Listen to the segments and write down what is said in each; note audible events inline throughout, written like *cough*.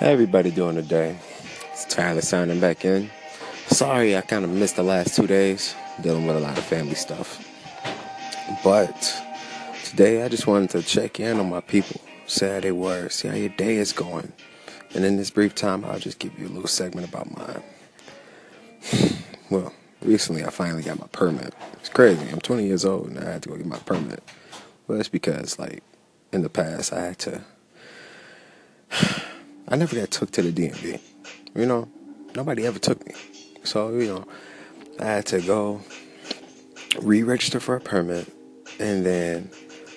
Everybody doing today? It's Tyler signing back in. Sorry, I kind of missed the last two days dealing with a lot of family stuff. But today I just wanted to check in on my people, say how they were, see how your day is going. And in this brief time, I'll just give you a little segment about mine. *sighs* well, recently I finally got my permit. It's crazy. I'm 20 years old and I had to go get my permit. Well, it's because, like, in the past, I had to. *sighs* I never got took to the DMV. You know, nobody ever took me. So, you know, I had to go re register for a permit. And then,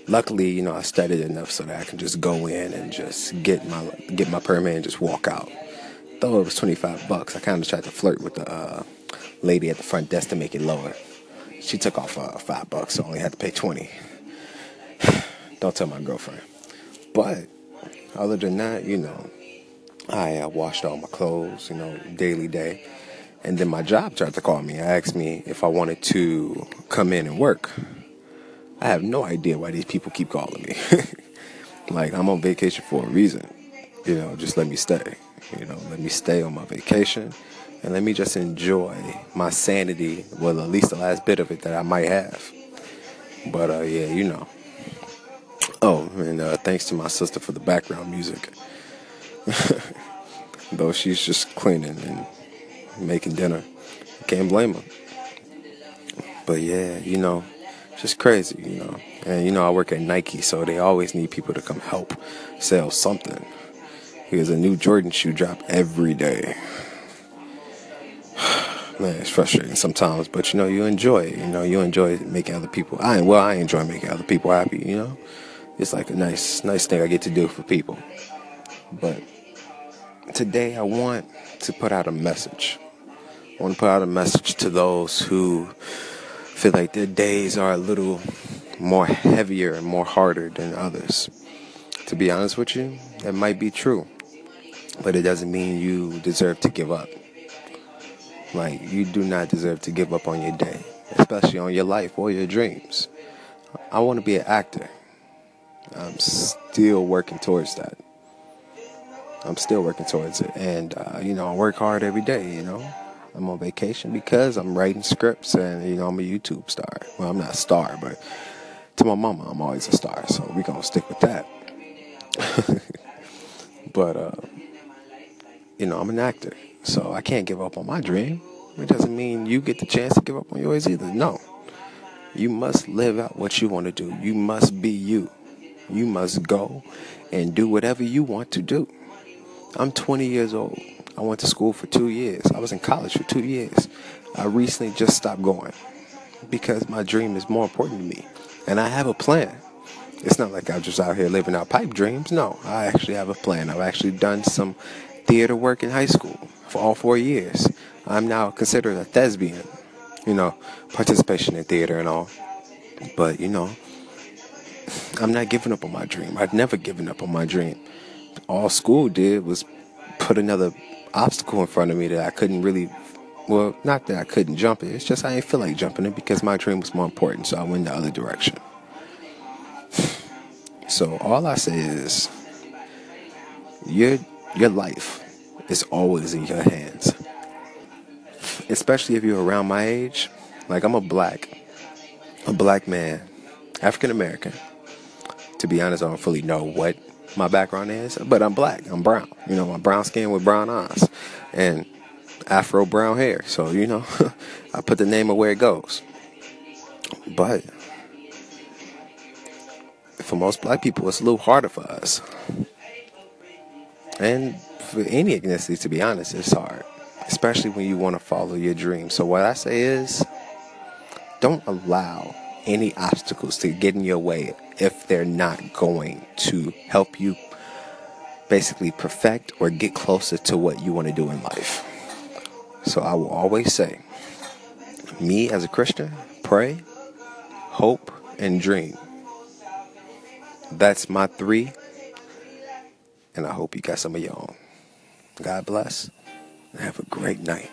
luckily, you know, I studied enough so that I can just go in and just get my get my permit and just walk out. Though it was 25 bucks, I kind of tried to flirt with the uh, lady at the front desk to make it lower. She took off uh, five bucks, so I only had to pay 20. *sighs* Don't tell my girlfriend. But other than that, you know, I uh, washed all my clothes, you know, daily day. And then my job tried to call me. I asked me if I wanted to come in and work. I have no idea why these people keep calling me. *laughs* like, I'm on vacation for a reason. You know, just let me stay. You know, let me stay on my vacation and let me just enjoy my sanity, well, at least the last bit of it that I might have. But, uh, yeah, you know. Oh, and uh, thanks to my sister for the background music. Though she's just cleaning and making dinner. Can't blame her. But yeah, you know, just crazy, you know. And you know, I work at Nike, so they always need people to come help sell something. Because a new Jordan shoe drop every day. *sighs* Man, it's frustrating sometimes, but you know, you enjoy it. You know, you enjoy making other people. I well, I enjoy making other people happy. You know, it's like a nice, nice thing I get to do for people. But today, I want to put out a message. I want to put out a message to those who feel like their days are a little more heavier and more harder than others. To be honest with you, that might be true, but it doesn't mean you deserve to give up. Like, you do not deserve to give up on your day, especially on your life or your dreams. I want to be an actor. I'm still working towards that. I'm still working towards it. And, uh, you know, I work hard every day, you know. I'm on vacation because I'm writing scripts and, you know, I'm a YouTube star. Well, I'm not a star, but to my mama, I'm always a star. So we're going to stick with that. *laughs* but, uh, you know, I'm an actor. So I can't give up on my dream. It doesn't mean you get the chance to give up on yours either. No. You must live out what you want to do. You must be you. You must go and do whatever you want to do. I'm 20 years old. I went to school for two years. I was in college for two years. I recently just stopped going because my dream is more important to me. And I have a plan. It's not like I'm just out here living out pipe dreams. No, I actually have a plan. I've actually done some theater work in high school for all four years. I'm now considered a thespian, you know, participation in theater and all. But, you know, I'm not giving up on my dream. I've never given up on my dream. All school did was put another obstacle in front of me that I couldn't really, well, not that I couldn't jump it. It's just I didn't feel like jumping it because my dream was more important. So I went the other direction. *sighs* So all I say is, your your life is always in your hands. Especially if you're around my age. Like I'm a black, a black man, African American. To be honest, I don't fully know what my background is, but I'm black. I'm brown. You know, my brown skin with brown eyes and afro brown hair. So, you know, *laughs* I put the name of where it goes. But for most black people, it's a little harder for us. And for any ethnicity, to be honest, it's hard, especially when you want to follow your dream. So, what I say is don't allow any obstacles to get in your way if they're not going to help you basically perfect or get closer to what you want to do in life. So I will always say, me as a Christian, pray, hope, and dream. That's my three. And I hope you got some of your own. God bless and have a great night.